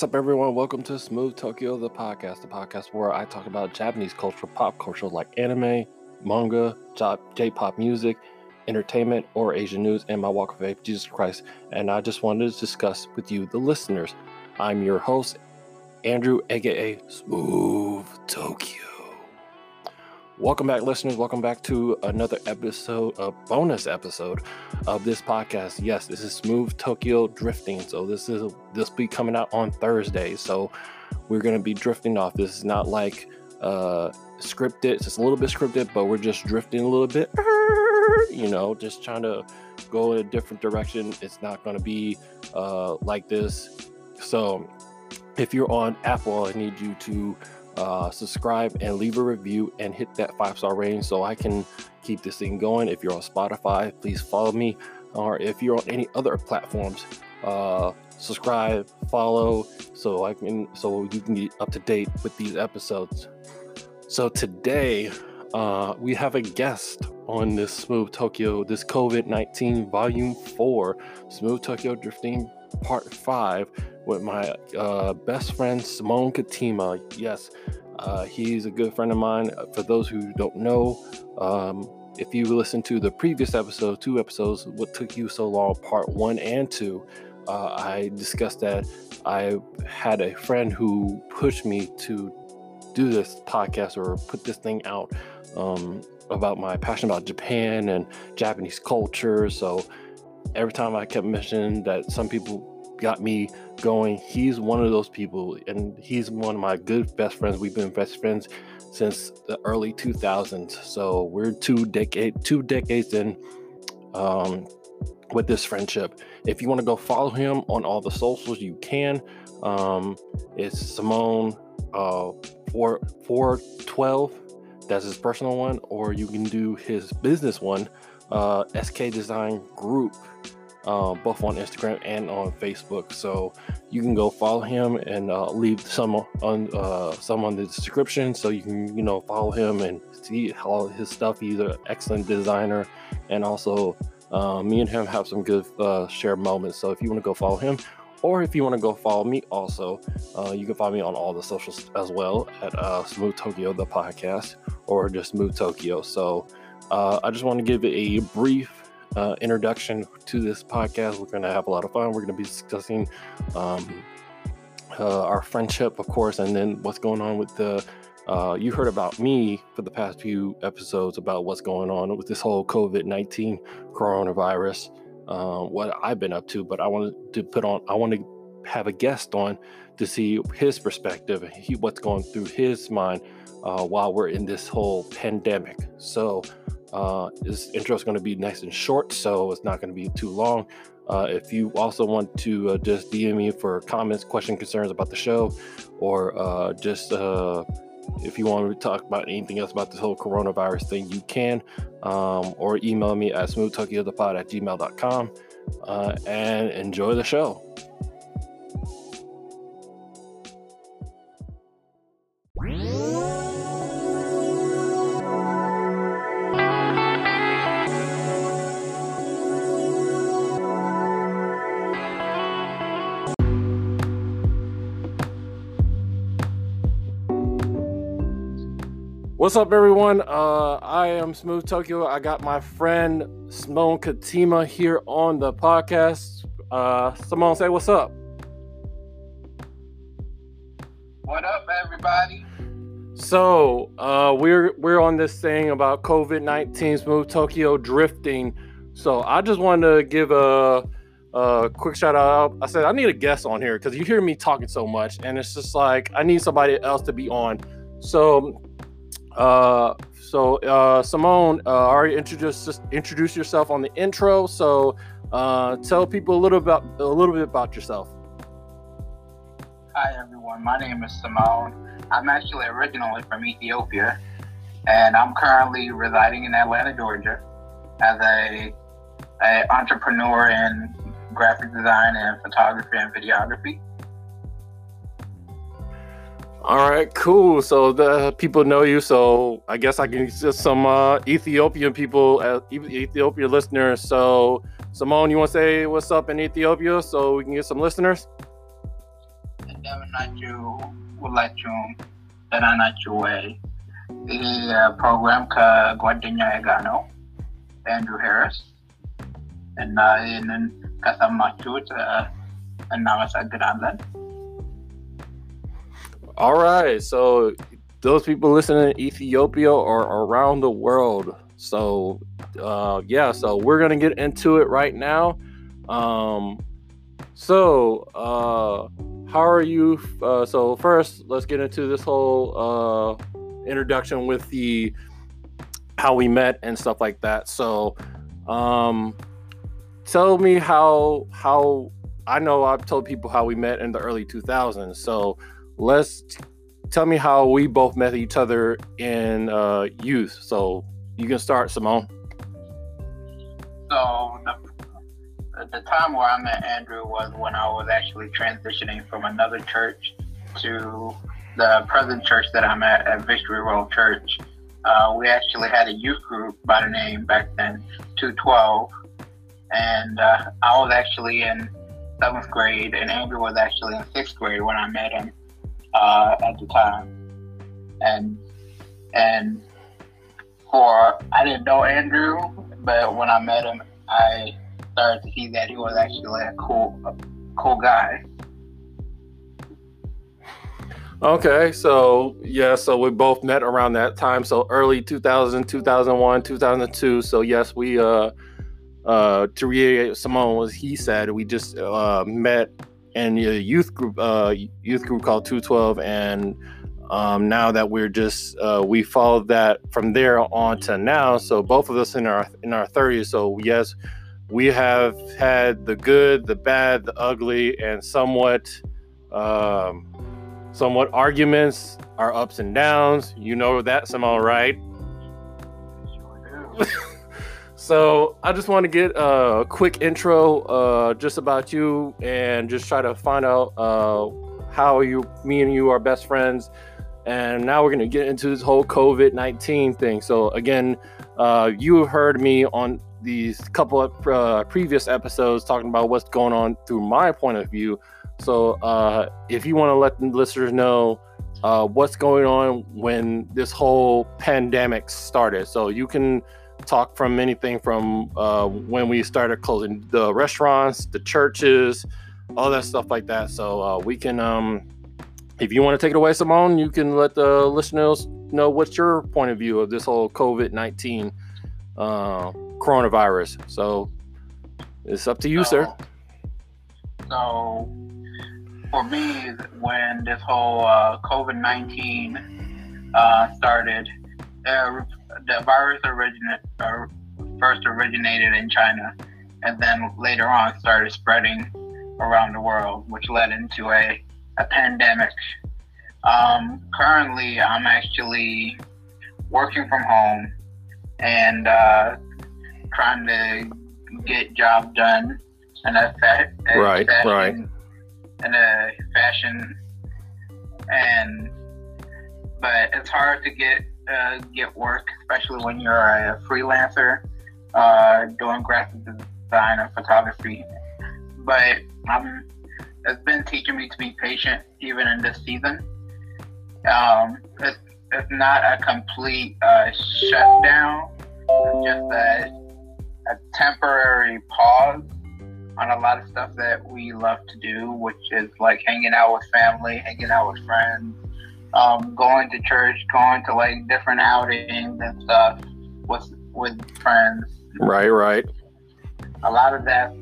What's up, everyone? Welcome to Smooth Tokyo, the podcast, the podcast where I talk about Japanese culture, pop culture like anime, manga, J pop music, entertainment, or Asian news, and my walk of faith, Jesus Christ. And I just wanted to discuss with you, the listeners. I'm your host, Andrew, aka Smooth Tokyo. Welcome back, listeners. Welcome back to another episode, a bonus episode of this podcast. Yes, this is Smooth Tokyo Drifting. So this is this be coming out on Thursday. So we're gonna be drifting off. This is not like uh scripted. It's a little bit scripted, but we're just drifting a little bit. You know, just trying to go in a different direction. It's not gonna be uh like this. So if you're on Apple, I need you to uh, subscribe and leave a review and hit that five star rating so I can keep this thing going. If you're on Spotify, please follow me. Or if you're on any other platforms, uh, subscribe, follow, so I can so you can get up to date with these episodes. So today, uh, we have a guest on this Smooth Tokyo, this COVID 19 Volume 4, Smooth Tokyo Drifting Part 5 with my uh, best friend Simone Katima. Yes, uh, he's a good friend of mine. Uh, for those who don't know, um, if you listen to the previous episode, two episodes, What Took You So Long, Part 1 and 2, uh, I discussed that I had a friend who pushed me to do this podcast or put this thing out um, about my passion about Japan and Japanese culture. So every time I kept mentioning that some people got me going. He's one of those people, and he's one of my good best friends. We've been best friends since the early 2000s. So we're two decade two decades in um, with this friendship. If you want to go follow him on all the socials, you can. Um, it's Simone uh, four four twelve. That's his personal one, or you can do his business one, uh, SK Design Group uh, both on Instagram and on Facebook. So you can go follow him and uh, leave some on uh, some on the description, so you can you know follow him and see all his stuff. He's an excellent designer, and also uh, me and him have some good uh, shared moments. So if you want to go follow him. Or if you want to go follow me, also, uh, you can follow me on all the socials as well at Smooth Tokyo, the podcast, or just Smooth Tokyo. So I just want to give a brief uh, introduction to this podcast. We're going to have a lot of fun. We're going to be discussing um, uh, our friendship, of course, and then what's going on with the. Uh, you heard about me for the past few episodes about what's going on with this whole COVID 19 coronavirus, uh, what I've been up to, but I wanted to put on, I want to have a guest on to see his perspective, he, what's going through his mind uh, while we're in this whole pandemic. So, uh, this intro is going to be nice and short, so it's not going to be too long. Uh, if you also want to uh, just DM me for comments, questions, concerns about the show, or uh, just uh, if you want to talk about anything else about this whole coronavirus thing, you can. Um, or email me at smoothtokyotherpod at gmail.com uh, and enjoy the show. What's up, everyone? Uh, I am Smooth Tokyo. I got my friend Simone Katima here on the podcast. Uh, Simone, say what's up. What up, everybody? So uh, we're we're on this thing about COVID nineteen, Smooth Tokyo drifting. So I just wanted to give a, a quick shout out. I said I need a guest on here because you hear me talking so much, and it's just like I need somebody else to be on. So uh, so uh, Simone, uh, already introduced just introduce yourself on the intro. So uh, tell people a little about a little bit about yourself. Hi everyone, my name is Simone. I'm actually originally from Ethiopia, and I'm currently residing in Atlanta, Georgia, as a, a entrepreneur in graphic design and photography and videography. All right, cool. So the people know you. So I guess I can get some uh, Ethiopian people, uh, Ethiopia listeners. So Simone, you want to say what's up in Ethiopia so we can get some listeners? The uh, program ka guadanya egano, Andrew Harris, and uh, I in kasamachut uh, and now it's a all right. So those people listening in Ethiopia or around the world. So uh, yeah, so we're gonna get into it right now. Um, so uh, how are you? Uh, so first, let's get into this whole uh, introduction with the how we met and stuff like that. So um, tell me how how I know I've told people how we met in the early 2000s. So let's tell me how we both met each other in uh, youth. So you can start, Simone. So the, the time where I met Andrew was when I was actually transitioning from another church to the present church that I'm at at Victory Road Church. Uh, we actually had a youth group by the name back then, 212, and uh, I was actually in seventh grade, and Andrew was actually in sixth grade when I met him uh, at the time. And and for I didn't know Andrew, but when I met him, I started to see that he was actually like a cool, a cool guy. Okay, so yeah, so we both met around that time. So early 2000, 2001, 2002. So yes, we uh uh to reiterate Simone was he said we just uh met in a youth group uh youth group called 212 and um now that we're just uh we followed that from there on to now so both of us in our in our 30s so yes we have had the good the bad the ugly and somewhat um somewhat arguments our ups and downs you know that Simone right so I just want to get a quick intro uh, just about you and just try to find out uh, how you, me and you are best friends. And now we're going to get into this whole COVID 19 thing. So, again, uh, you heard me on these couple of uh, previous episodes talking about what's going on through my point of view. So, uh, if you want to let the listeners know uh, what's going on when this whole pandemic started, so you can talk from anything from uh, when we started closing the restaurants, the churches, all that stuff like that. So uh, we can, um, if you want to take it away, Simone, you can let the listeners know what's your point of view of this whole COVID 19 uh, coronavirus. So it's up to you, sir. So for me, when this whole uh, COVID 19 uh, started, the virus originated uh, first originated in China, and then later on started spreading around the world, which led into a, a pandemic. Um, currently, I'm actually working from home and uh, trying to get job done in a, fa- a Right, fashion, right. in a fashion and but it's hard to get uh, get work, especially when you're a freelancer uh, doing graphic design and photography. But um, it's been teaching me to be patient even in this season. Um, it's, it's not a complete uh, shutdown, it's just a, a temporary pause on a lot of stuff that we love to do, which is like hanging out with family, hanging out with friends, um, going to church, going to like different outings and stuff with with friends. Right, right. A lot of that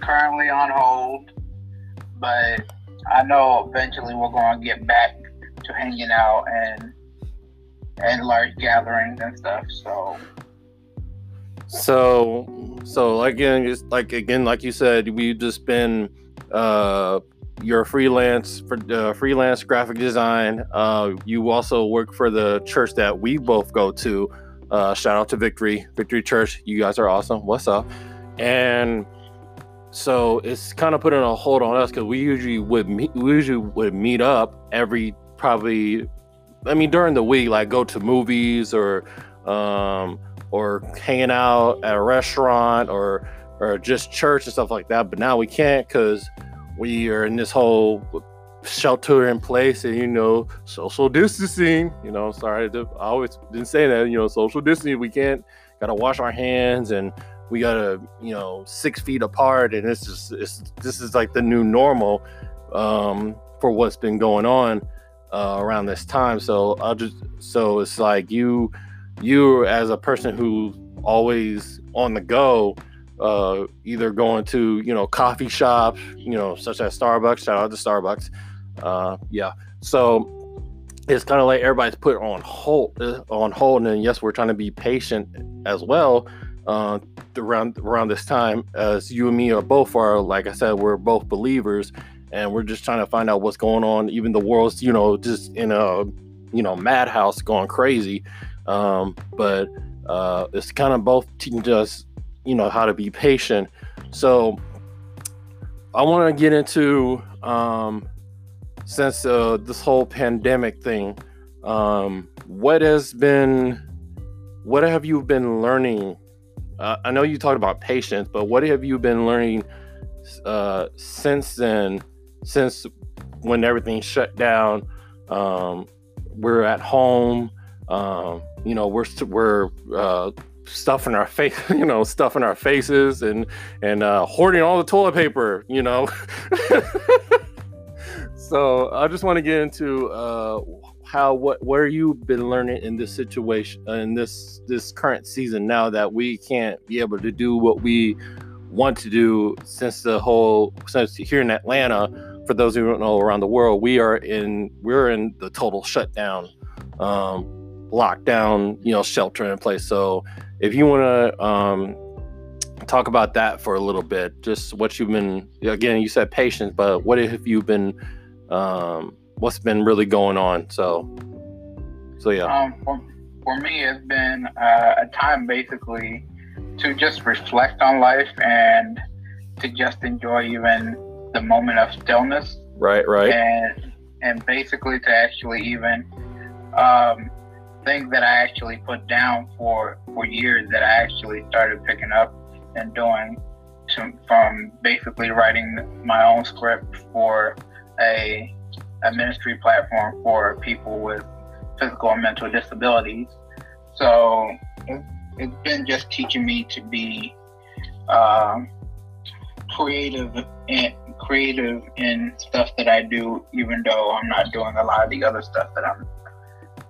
currently on hold, but I know eventually we're going to get back to hanging out and and large gatherings and stuff. So So, so again, just like again, like you said, we've just been uh, you're a freelance for uh, freelance graphic design. Uh, you also work for the church that we both go to. Uh, shout out to Victory, Victory Church. You guys are awesome. What's up? And so it's kind of putting a hold on us because we usually would meet, we usually would meet up every probably, I mean during the week, like go to movies or um, or hanging out at a restaurant or or just church and stuff like that. But now we can't because we are in this whole shelter in place and you know social distancing you know sorry i always been saying that you know social distancing we can't gotta wash our hands and we gotta you know six feet apart and it's just it's this is like the new normal um for what's been going on uh, around this time. So i'll just so it's like you you as a person who always on the go uh, either going to you know coffee shops, you know, such as Starbucks. Shout out to Starbucks. Uh, yeah. So it's kind of like everybody's put on hold uh, on hold, and yes, we're trying to be patient as well. Uh, around around this time, as you and me are both are, like I said, we're both believers, and we're just trying to find out what's going on. Even the world's, you know, just in a you know madhouse going crazy. Um, but uh, it's kind of both teaching us you know how to be patient. So i want to get into um since uh, this whole pandemic thing um what has been what have you been learning? Uh, i know you talked about patience but what have you been learning uh since then since when everything shut down? Um we're at home um you know we're we're uh stuff in our face, you know, stuff in our faces and and uh, hoarding all the toilet paper, you know. so I just want to get into uh, how what where you've been learning in this situation uh, in this this current season now that we can't be able to do what we want to do since the whole since here in Atlanta for those who don't know around the world we are in we're in the total shutdown um lockdown you know shelter in place so if you want to um, talk about that for a little bit, just what you've been, again, you said patience, but what have you been, um, what's been really going on? So, so yeah. Um, for, for me, it's been uh, a time basically to just reflect on life and to just enjoy even the moment of stillness. Right, right. And and basically to actually even um, things that I actually put down for for years that I actually started picking up and doing to, from basically writing my own script for a a ministry platform for people with physical and mental disabilities. So it, has been just teaching me to be uh, creative and creative in stuff that I do, even though I'm not doing a lot of the other stuff that I'm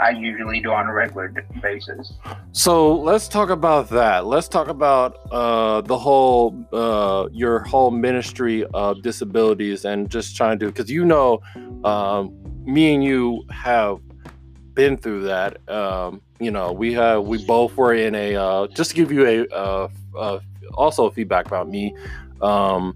I usually do on a regular basis. So let's talk about that. Let's talk about uh, the whole uh, your whole ministry of disabilities and just trying to because you know um, me and you have been through that. Um, you know we have we both were in a uh, just to give you a uh, uh, also feedback about me. Um,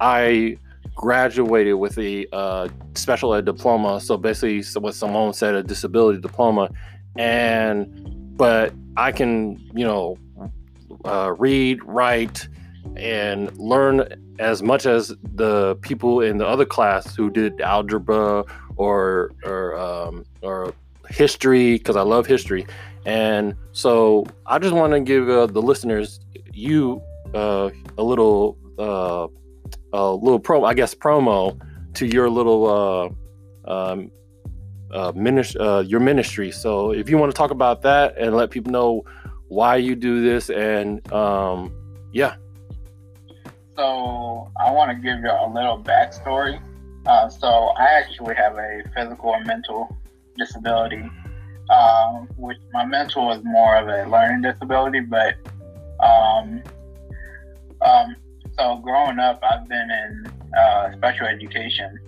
I graduated with a uh, special ed diploma. So basically, what Simone said, a disability diploma. And, but I can, you know, uh, read, write, and learn as much as the people in the other class who did algebra or, or, um, or history, because I love history. And so I just want to give uh, the listeners, you, uh, a little, uh, a little pro, I guess, promo to your little uh, um, uh, ministry, uh, your ministry. So if you want to talk about that and let people know why you do this, and um, yeah. So I want to give you a little backstory. Uh, so I actually have a physical and mental disability, um, which my mental is more of a learning disability, but um, um, so growing up, I've been in uh, special education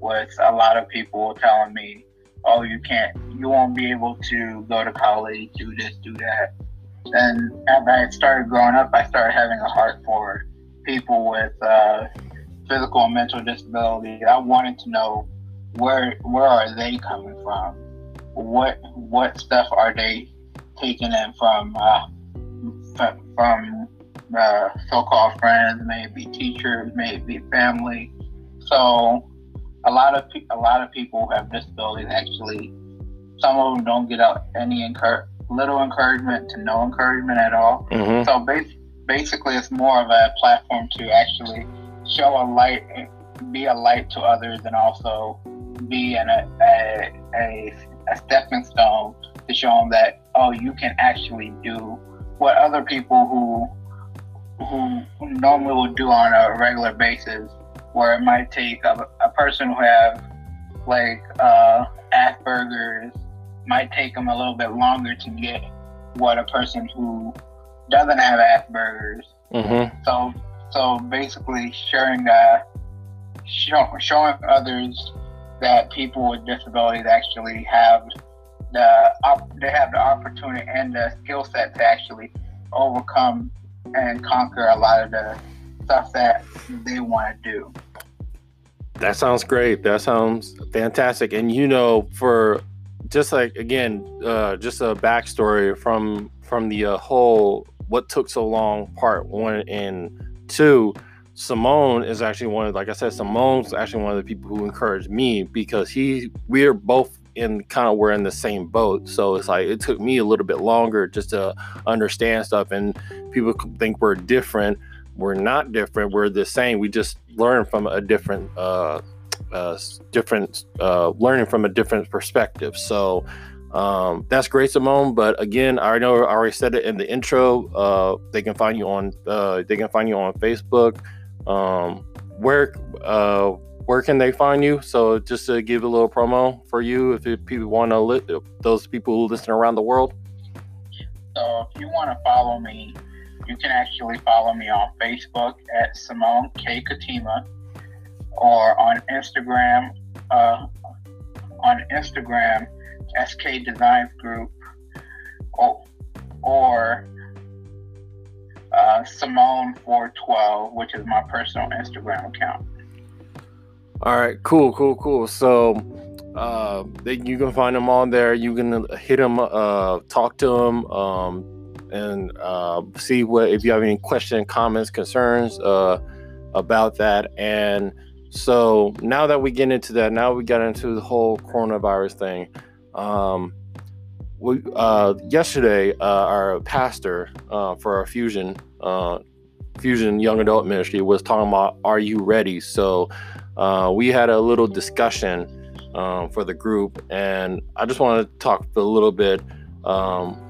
with a lot of people telling me, "Oh, you can't, you won't be able to go to college, do this, do that." And as I started growing up, I started having a heart for people with uh, physical and mental disabilities. I wanted to know where where are they coming from? What what stuff are they taking in from uh, uh, so-called friends, maybe teachers, maybe family. So a lot of pe- a lot of people who have disabilities actually, some of them don't get out any encourage little encouragement to no encouragement at all. Mm-hmm. So bas- basically, it's more of a platform to actually show a light be a light to others and also be in a, a, a, a stepping stone to show them that oh you can actually do what other people who who normally will do on a regular basis where it might take a, a person who have like uh, Asperger's might take them a little bit longer to get what a person who doesn't have Asperger's. Mm-hmm. So so basically sharing uh, show, showing others that people with disabilities actually have the they have the opportunity and the skill set to actually overcome and conquer a lot of the stuff that they want to do. That sounds great. That sounds fantastic. And you know, for just like again, uh, just a backstory from from the uh, whole what took so long part one and two Simone is actually one of, like I said, Simone's actually one of the people who encouraged me because he, we're both in kind of we're in the same boat. So it's like it took me a little bit longer just to understand stuff. And people think we're different. We're not different. We're the same. We just learn from a different, uh, uh, different, uh, learning from a different perspective. So um, that's great, Simone. But again, I know I already said it in the intro. Uh, they can find you on, uh, they can find you on Facebook um, where uh, where can they find you? So just to give a little promo for you, if people want to li- those people who listen around the world. So if you want to follow me, you can actually follow me on Facebook at Simone K Katima, or on Instagram. Uh, on Instagram, SK Designs Group, or, or uh, Simone412, which is my personal Instagram account. All right, cool, cool, cool. So uh, you can find them on there. You can hit them, uh, talk to them, um, and uh, see what if you have any questions, comments, concerns uh, about that. And so now that we get into that, now we got into the whole coronavirus thing. Um, we uh, yesterday uh, our pastor uh, for our fusion uh, fusion young adult ministry was talking about are you ready so uh, we had a little discussion um, for the group and i just want to talk a little bit um,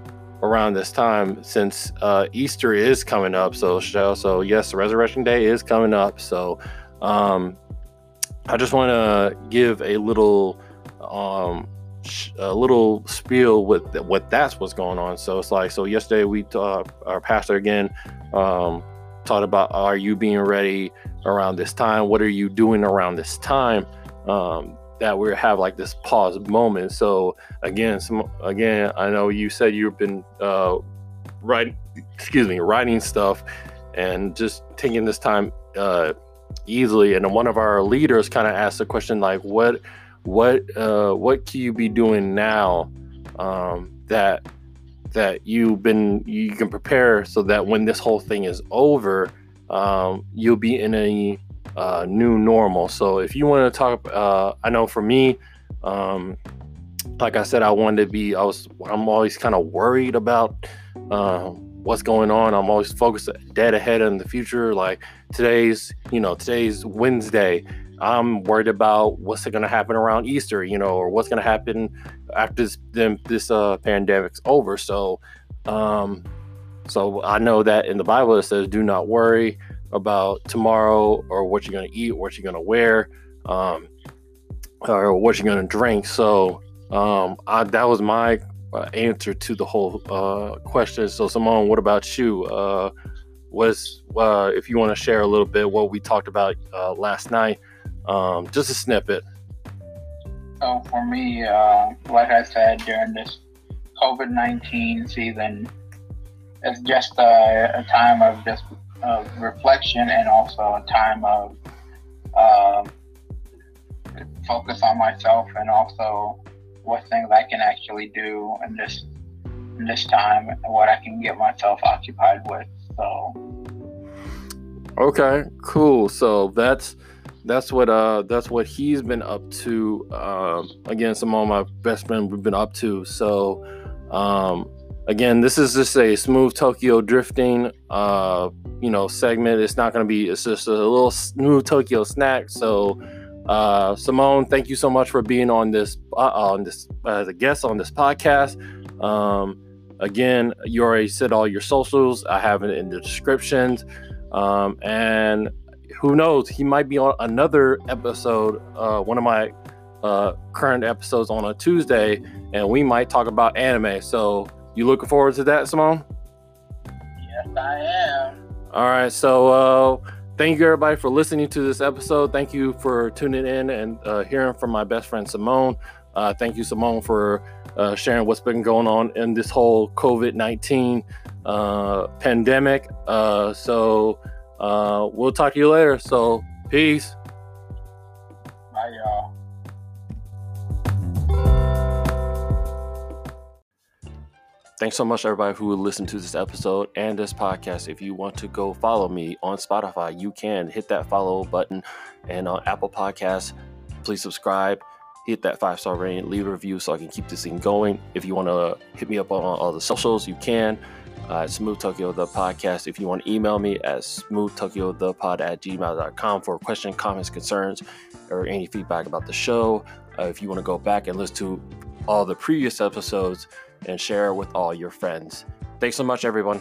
around this time since uh, easter is coming up so so yes resurrection day is coming up so um, i just want to give a little um, a little spiel with what that's what's going on. So it's like so. Yesterday we talked, our pastor again um, talked about are you being ready around this time? What are you doing around this time? Um, that we have like this pause moment. So again, some again, I know you said you've been uh, writing, excuse me, writing stuff, and just taking this time uh, easily. And one of our leaders kind of asked the question like, what what uh, what can you be doing now um, that that you've been you can prepare so that when this whole thing is over, um, you'll be in a uh, new normal. So if you want to talk, uh, I know for me, um, like I said, I wanted to be. I was. I'm always kind of worried about uh, what's going on. I'm always focused dead ahead in the future. Like today's, you know, today's Wednesday I'm worried about what's going to happen around Easter, you know, or what's going to happen after this this uh, pandemic's over. So, um, so I know that in the Bible it says, "Do not worry about tomorrow or what you're going to eat, what you're going to wear, um, or what you're going to drink." So, um, I, that was my uh, answer to the whole uh, question. So, Simone, what about you? Uh, was uh, if you want to share a little bit what we talked about uh, last night um, just a snippet. So for me, uh, like I said during this COVID nineteen season, it's just a, a, time of just of reflection and also a time of uh, focus on myself and also what things I can actually do in this in this time and what I can get myself occupied with. So. Okay, cool. So that's that's what uh that's what he's been up to um again some of my best friends we've been up to so um again, this is just a smooth Tokyo drifting, uh, you know, segment. It's not going to be. It's just a little smooth Tokyo snack. So, uh, Simone, thank you so much for being on this uh, on this as a guest on this podcast. Um, again, you already said all your socials. I have it in the descriptions. Um, and who knows, he might be on another episode, uh, one of my uh, current episodes on a Tuesday, and we might talk about anime. So you looking forward to that, Simone? Yes, I am. All right. So uh, thank you everybody for listening to this episode. Thank you for tuning in and uh, hearing from my best friend Simone. Uh, thank you, Simone, for uh, sharing what's been going on in this whole COVID 19 uh, pandemic. Uh, so uh, we'll talk to you later. So, peace. Bye, y'all. Thanks so much, everybody who listened to this episode and this podcast. If you want to go follow me on Spotify, you can hit that follow button. And on Apple Podcasts, please subscribe, hit that five star rating, leave a review so I can keep this thing going. If you want to hit me up on all the socials, you can. Uh, Smooth Tokyo the podcast. If you want to email me at smooth Tokyo the pod at gmail.com for questions, comments, concerns, or any feedback about the show. Uh, if you want to go back and listen to all the previous episodes and share with all your friends. Thanks so much, everyone.